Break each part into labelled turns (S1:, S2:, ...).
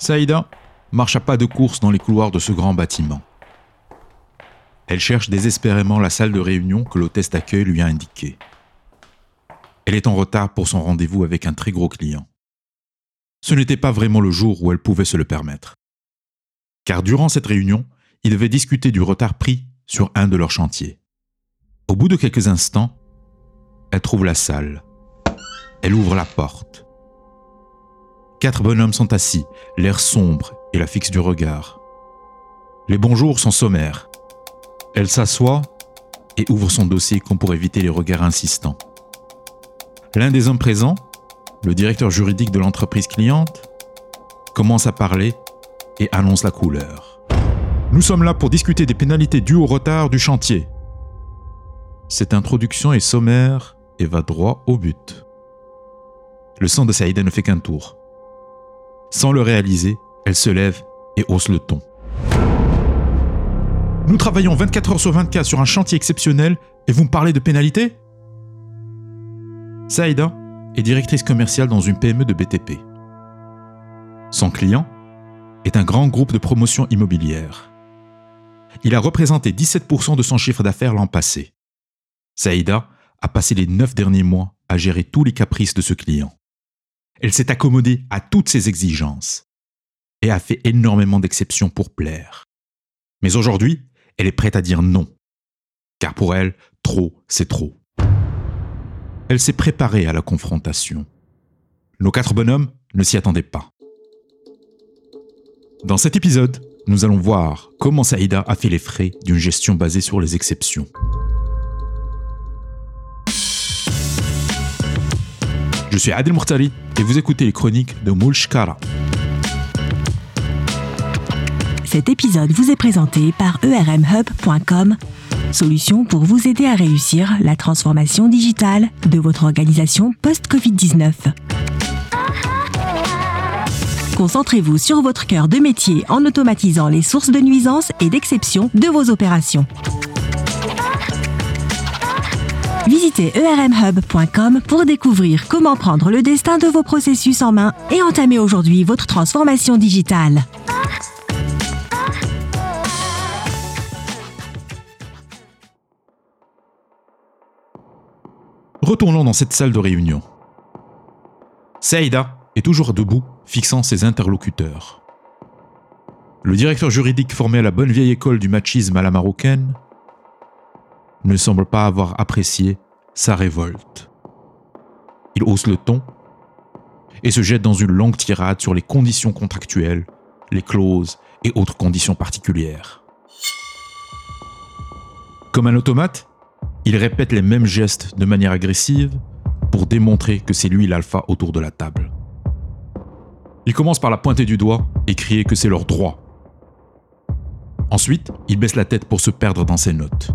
S1: Saïda marche à pas de course dans les couloirs de ce grand bâtiment. Elle cherche désespérément la salle de réunion que l'hôtesse d'accueil lui a indiquée. Elle est en retard pour son rendez-vous avec un très gros client. Ce n'était pas vraiment le jour où elle pouvait se le permettre. Car durant cette réunion, ils devaient discuter du retard pris sur un de leurs chantiers. Au bout de quelques instants, elle trouve la salle. Elle ouvre la porte. Quatre bonhommes sont assis, l'air sombre et la fixe du regard. Les bonjours sont sommaires. Elle s'assoit et ouvre son dossier comme pour éviter les regards insistants. L'un des hommes présents, le directeur juridique de l'entreprise cliente, commence à parler et annonce la couleur. Nous sommes là pour discuter des pénalités dues au retard du chantier. Cette introduction est sommaire et va droit au but. Le sang de Saïda ne fait qu'un tour. Sans le réaliser, elle se lève et hausse le ton. Nous travaillons 24 heures sur 24 sur un chantier exceptionnel et vous me parlez de pénalités Saïda est directrice commerciale dans une PME de BTP. Son client est un grand groupe de promotion immobilière. Il a représenté 17% de son chiffre d'affaires l'an passé. Saïda a passé les neuf derniers mois à gérer tous les caprices de ce client. Elle s'est accommodée à toutes ses exigences et a fait énormément d'exceptions pour plaire. Mais aujourd'hui, elle est prête à dire non. Car pour elle, trop, c'est trop elle s'est préparée à la confrontation. Nos quatre bonhommes ne s'y attendaient pas. Dans cet épisode, nous allons voir comment Saïda a fait les frais d'une gestion basée sur les exceptions. Je suis Adel Mourtari et vous écoutez les chroniques de Moulchkara.
S2: Cet épisode vous est présenté par ermhub.com Solution pour vous aider à réussir la transformation digitale de votre organisation post-Covid-19. Concentrez-vous sur votre cœur de métier en automatisant les sources de nuisances et d'exception de vos opérations. Visitez ermhub.com pour découvrir comment prendre le destin de vos processus en main et entamer aujourd'hui votre transformation digitale.
S1: Retournons dans cette salle de réunion. Saïda est toujours debout, fixant ses interlocuteurs. Le directeur juridique formé à la bonne vieille école du machisme à la marocaine ne semble pas avoir apprécié sa révolte. Il hausse le ton et se jette dans une longue tirade sur les conditions contractuelles, les clauses et autres conditions particulières. Comme un automate, il répète les mêmes gestes de manière agressive pour démontrer que c'est lui l'alpha autour de la table. Il commence par la pointer du doigt et crier que c'est leur droit. Ensuite, il baisse la tête pour se perdre dans ses notes.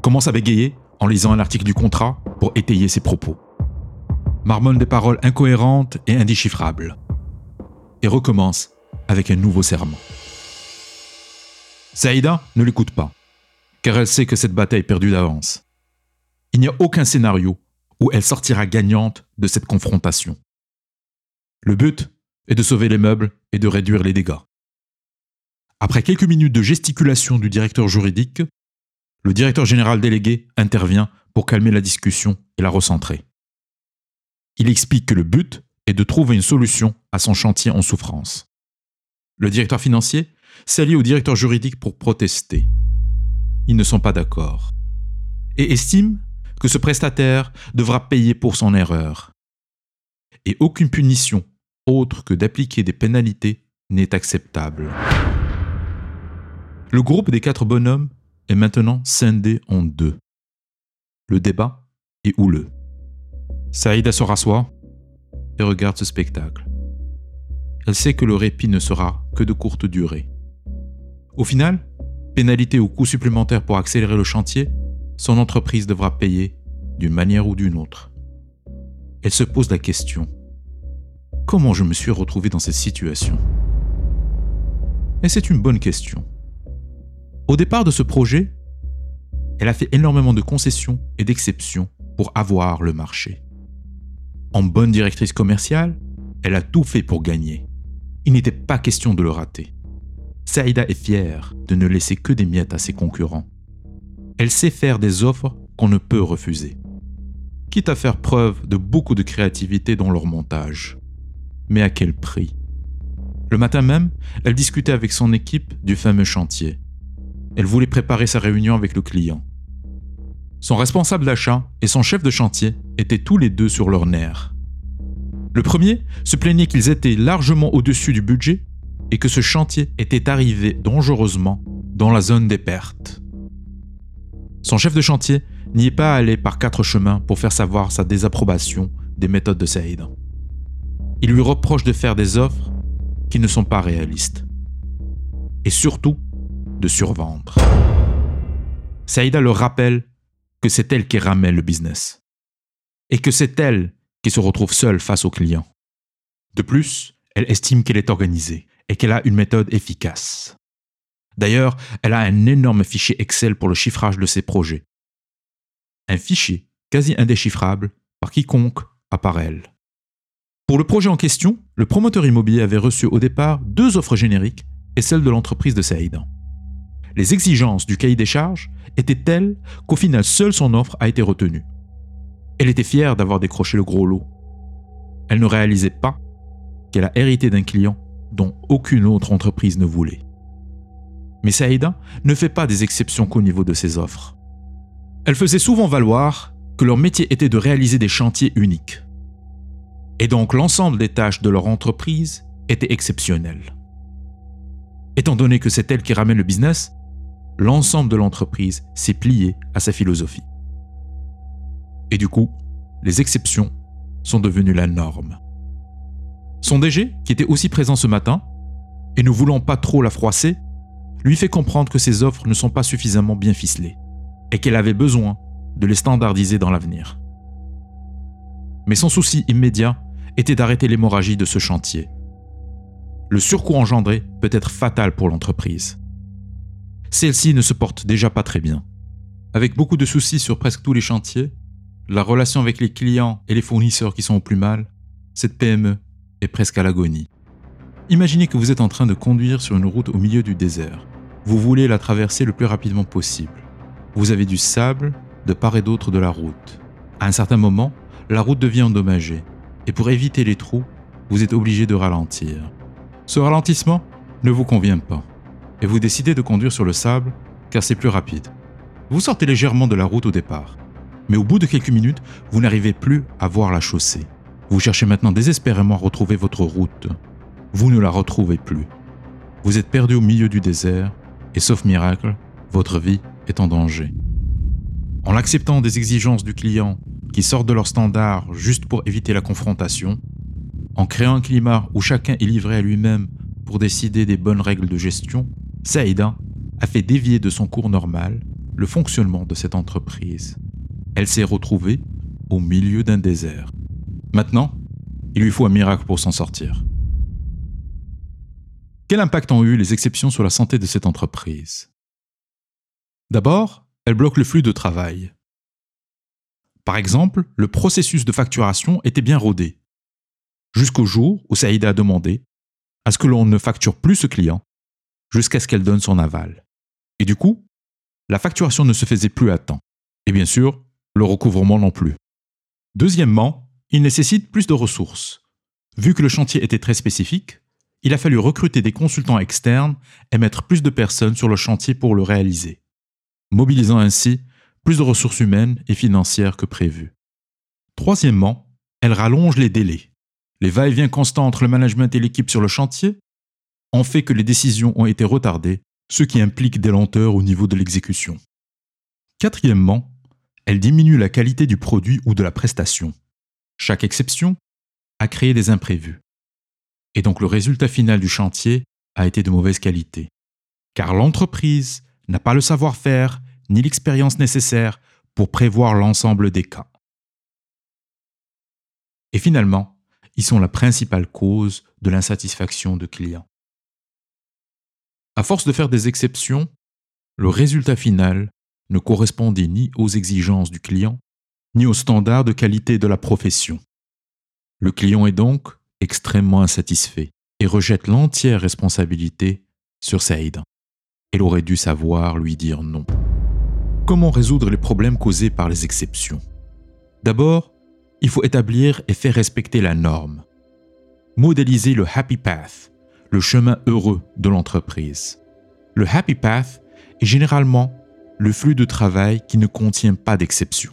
S1: Commence à bégayer en lisant un article du contrat pour étayer ses propos. Marmonne des paroles incohérentes et indéchiffrables. Et recommence avec un nouveau serment. Saïda ne l'écoute pas car elle sait que cette bataille est perdue d'avance. Il n'y a aucun scénario où elle sortira gagnante de cette confrontation. Le but est de sauver les meubles et de réduire les dégâts. Après quelques minutes de gesticulation du directeur juridique, le directeur général délégué intervient pour calmer la discussion et la recentrer. Il explique que le but est de trouver une solution à son chantier en souffrance. Le directeur financier s'allie au directeur juridique pour protester ils ne sont pas d'accord et estiment que ce prestataire devra payer pour son erreur. Et aucune punition autre que d'appliquer des pénalités n'est acceptable. Le groupe des quatre bonhommes est maintenant scindé en deux. Le débat est houleux. Saïda se rassoit et regarde ce spectacle. Elle sait que le répit ne sera que de courte durée. Au final, pénalité ou coût supplémentaire pour accélérer le chantier, son entreprise devra payer d'une manière ou d'une autre. Elle se pose la question, comment je me suis retrouvé dans cette situation? Et c'est une bonne question. Au départ de ce projet, elle a fait énormément de concessions et d'exceptions pour avoir le marché. En bonne directrice commerciale, elle a tout fait pour gagner. il n'était pas question de le rater. Saïda est fière de ne laisser que des miettes à ses concurrents. Elle sait faire des offres qu'on ne peut refuser, quitte à faire preuve de beaucoup de créativité dans leur montage. Mais à quel prix? Le matin même, elle discutait avec son équipe du fameux chantier. Elle voulait préparer sa réunion avec le client. Son responsable d'achat et son chef de chantier étaient tous les deux sur leurs nerfs. Le premier se plaignait qu'ils étaient largement au-dessus du budget et que ce chantier était arrivé dangereusement dans la zone des pertes. Son chef de chantier n'y est pas allé par quatre chemins pour faire savoir sa désapprobation des méthodes de Saïd. Il lui reproche de faire des offres qui ne sont pas réalistes. Et surtout, de survendre. Saïda leur rappelle que c'est elle qui ramène le business. Et que c'est elle qui se retrouve seule face aux clients. De plus, elle estime qu'elle est organisée et qu'elle a une méthode efficace. D'ailleurs, elle a un énorme fichier Excel pour le chiffrage de ses projets. Un fichier quasi indéchiffrable par quiconque à part elle. Pour le projet en question, le promoteur immobilier avait reçu au départ deux offres génériques et celle de l'entreprise de Saïdan. Les exigences du cahier des charges étaient telles qu'au final seule son offre a été retenue. Elle était fière d'avoir décroché le gros lot. Elle ne réalisait pas qu'elle a hérité d'un client dont aucune autre entreprise ne voulait. Mais Saïda ne fait pas des exceptions qu'au niveau de ses offres. Elle faisait souvent valoir que leur métier était de réaliser des chantiers uniques. Et donc l'ensemble des tâches de leur entreprise était exceptionnel. Étant donné que c'est elle qui ramène le business, l'ensemble de l'entreprise s'est plié à sa philosophie. Et du coup, les exceptions sont devenues la norme. Son DG, qui était aussi présent ce matin, et ne voulant pas trop la froisser, lui fait comprendre que ses offres ne sont pas suffisamment bien ficelées, et qu'elle avait besoin de les standardiser dans l'avenir. Mais son souci immédiat était d'arrêter l'hémorragie de ce chantier. Le surcoût engendré peut être fatal pour l'entreprise. Celle-ci ne se porte déjà pas très bien. Avec beaucoup de soucis sur presque tous les chantiers, la relation avec les clients et les fournisseurs qui sont au plus mal, cette PME presque à l'agonie. Imaginez que vous êtes en train de conduire sur une route au milieu du désert. Vous voulez la traverser le plus rapidement possible. Vous avez du sable de part et d'autre de la route. À un certain moment, la route devient endommagée. Et pour éviter les trous, vous êtes obligé de ralentir. Ce ralentissement ne vous convient pas. Et vous décidez de conduire sur le sable car c'est plus rapide. Vous sortez légèrement de la route au départ. Mais au bout de quelques minutes, vous n'arrivez plus à voir la chaussée. Vous cherchez maintenant désespérément à retrouver votre route. Vous ne la retrouvez plus. Vous êtes perdu au milieu du désert et sauf miracle, votre vie est en danger. En acceptant des exigences du client qui sortent de leur standard juste pour éviter la confrontation, en créant un climat où chacun est livré à lui-même pour décider des bonnes règles de gestion, Saïda a fait dévier de son cours normal le fonctionnement de cette entreprise. Elle s'est retrouvée au milieu d'un désert. Maintenant, il lui faut un miracle pour s'en sortir. Quel impact ont eu les exceptions sur la santé de cette entreprise? D'abord, elles bloquent le flux de travail. Par exemple, le processus de facturation était bien rodé, jusqu'au jour où Saïda a demandé à ce que l'on ne facture plus ce client jusqu'à ce qu'elle donne son aval. Et du coup, la facturation ne se faisait plus à temps. Et bien sûr, le recouvrement non plus. Deuxièmement, il nécessite plus de ressources. Vu que le chantier était très spécifique, il a fallu recruter des consultants externes et mettre plus de personnes sur le chantier pour le réaliser, mobilisant ainsi plus de ressources humaines et financières que prévu. Troisièmement, elle rallonge les délais. Les va-et-vient constants entre le management et l'équipe sur le chantier ont fait que les décisions ont été retardées, ce qui implique des lenteurs au niveau de l'exécution. Quatrièmement, elle diminue la qualité du produit ou de la prestation. Chaque exception a créé des imprévus. Et donc le résultat final du chantier a été de mauvaise qualité. Car l'entreprise n'a pas le savoir-faire ni l'expérience nécessaire pour prévoir l'ensemble des cas. Et finalement, ils sont la principale cause de l'insatisfaction de clients. À force de faire des exceptions, le résultat final ne correspondait ni aux exigences du client, ni aux standards de qualité de la profession. Le client est donc extrêmement insatisfait. Et et rejette l'entière responsabilité sur Saïd. Elle aurait dû savoir lui dire non. Comment résoudre les problèmes causés par les exceptions? D'abord, il faut établir et faire respecter la norme. Modéliser le happy path, le chemin heureux de l'entreprise. Le happy path est généralement le flux de travail qui ne contient pas d'exception.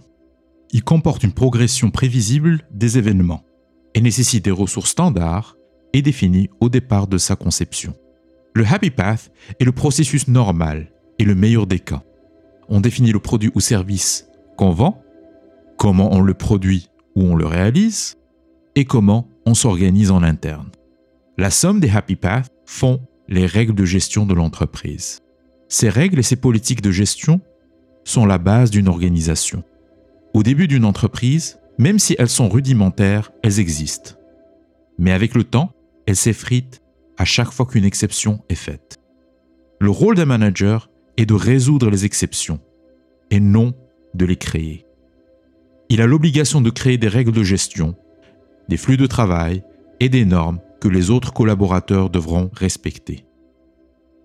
S1: Il comporte une progression prévisible des événements et nécessite des ressources standards et définies au départ de sa conception. Le happy path est le processus normal et le meilleur des cas. On définit le produit ou service qu'on vend, comment on le produit ou on le réalise, et comment on s'organise en interne. La somme des happy paths font les règles de gestion de l'entreprise. Ces règles et ces politiques de gestion sont la base d'une organisation. Au début d'une entreprise, même si elles sont rudimentaires, elles existent. Mais avec le temps, elles s'effritent à chaque fois qu'une exception est faite. Le rôle d'un manager est de résoudre les exceptions et non de les créer. Il a l'obligation de créer des règles de gestion, des flux de travail et des normes que les autres collaborateurs devront respecter.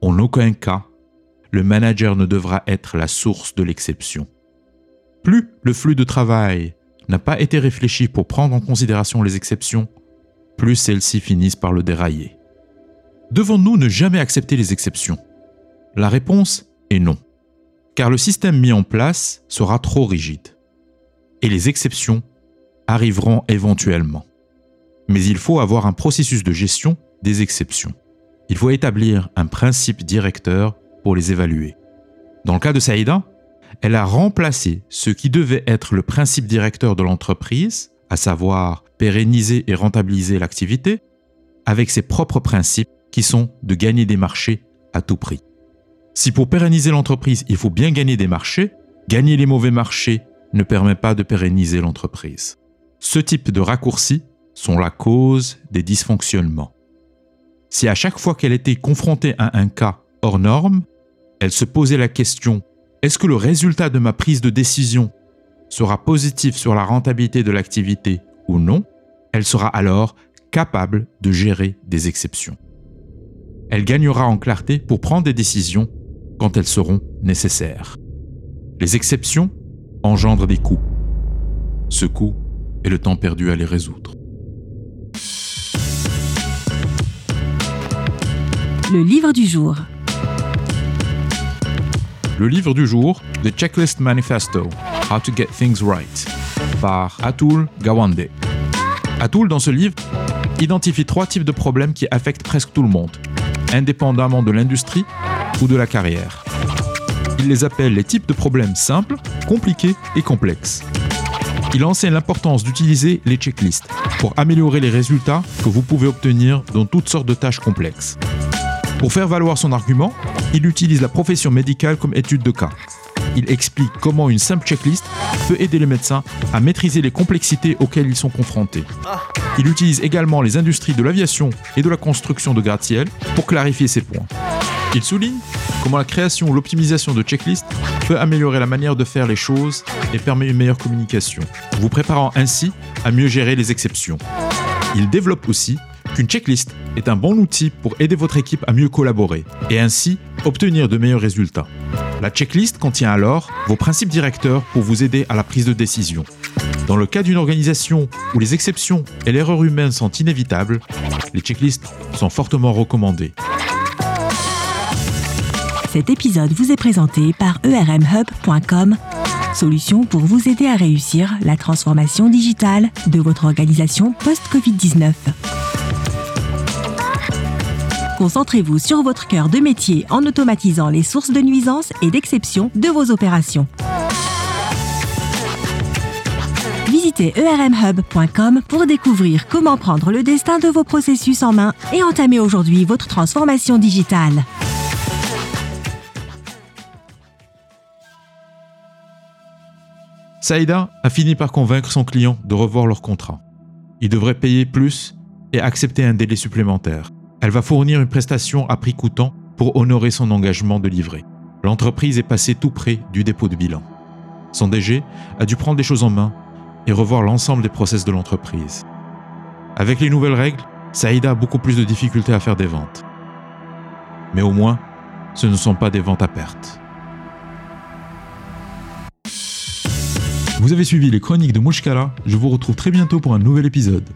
S1: En aucun cas, le manager ne devra être la source de l'exception. Plus le flux de travail n'a pas été réfléchi pour prendre en considération les exceptions, plus celles-ci finissent par le dérailler. Devons-nous ne jamais accepter les exceptions? La réponse est non, car le système mis en place sera trop rigide. Et les exceptions arriveront éventuellement. Mais il faut avoir un processus de gestion des exceptions. Il faut établir un principe directeur pour les évaluer. Dans le cas de Saïda, elle a remplacé ce qui devait être le principe directeur de l'entreprise, à savoir pérenniser et rentabiliser l'activité, avec ses propres principes qui sont de gagner des marchés à tout prix. Si pour pérenniser l'entreprise, il faut bien gagner des marchés, gagner les mauvais marchés ne permet pas de pérenniser l'entreprise. Ce type de raccourcis sont la cause des dysfonctionnements. Si à chaque fois qu'elle était confrontée à un cas hors norme, elle se posait la question est-ce que le résultat de ma prise de décision sera positif sur la rentabilité de l'activité ou non Elle sera alors capable de gérer des exceptions. Elle gagnera en clarté pour prendre des décisions quand elles seront nécessaires. Les exceptions engendrent des coûts. Ce coût est le temps perdu à les résoudre.
S2: Le livre du jour.
S1: Le livre du jour, The Checklist Manifesto, How to Get Things Right, par Atul Gawande. Atul, dans ce livre, identifie trois types de problèmes qui affectent presque tout le monde, indépendamment de l'industrie ou de la carrière. Il les appelle les types de problèmes simples, compliqués et complexes. Il enseigne l'importance d'utiliser les checklists pour améliorer les résultats que vous pouvez obtenir dans toutes sortes de tâches complexes. Pour faire valoir son argument, il utilise la profession médicale comme étude de cas. Il explique comment une simple checklist peut aider les médecins à maîtriser les complexités auxquelles ils sont confrontés. Il utilise également les industries de l'aviation et de la construction de gratte-ciel pour clarifier ces points. Il souligne comment la création ou l'optimisation de checklists peut améliorer la manière de faire les choses et permet une meilleure communication, vous préparant ainsi à mieux gérer les exceptions. Il développe aussi qu'une checklist est un bon outil pour aider votre équipe à mieux collaborer et ainsi obtenir de meilleurs résultats. La checklist contient alors vos principes directeurs pour vous aider à la prise de décision. Dans le cas d'une organisation où les exceptions et l'erreur humaine sont inévitables, les checklists sont fortement recommandées.
S2: Cet épisode vous est présenté par ermhub.com, solution pour vous aider à réussir la transformation digitale de votre organisation post-Covid-19. Concentrez-vous sur votre cœur de métier en automatisant les sources de nuisances et d'exceptions de vos opérations. Visitez ermhub.com pour découvrir comment prendre le destin de vos processus en main et entamer aujourd'hui votre transformation digitale.
S1: Saïda a fini par convaincre son client de revoir leur contrat. Il devrait payer plus et accepter un délai supplémentaire. Elle va fournir une prestation à prix coûtant pour honorer son engagement de livrer. L'entreprise est passée tout près du dépôt de bilan. Son DG a dû prendre les choses en main et revoir l'ensemble des process de l'entreprise. Avec les nouvelles règles, Saïda a beaucoup plus de difficultés à faire des ventes. Mais au moins, ce ne sont pas des ventes à perte. Vous avez suivi les chroniques de Mouchkala, je vous retrouve très bientôt pour un nouvel épisode.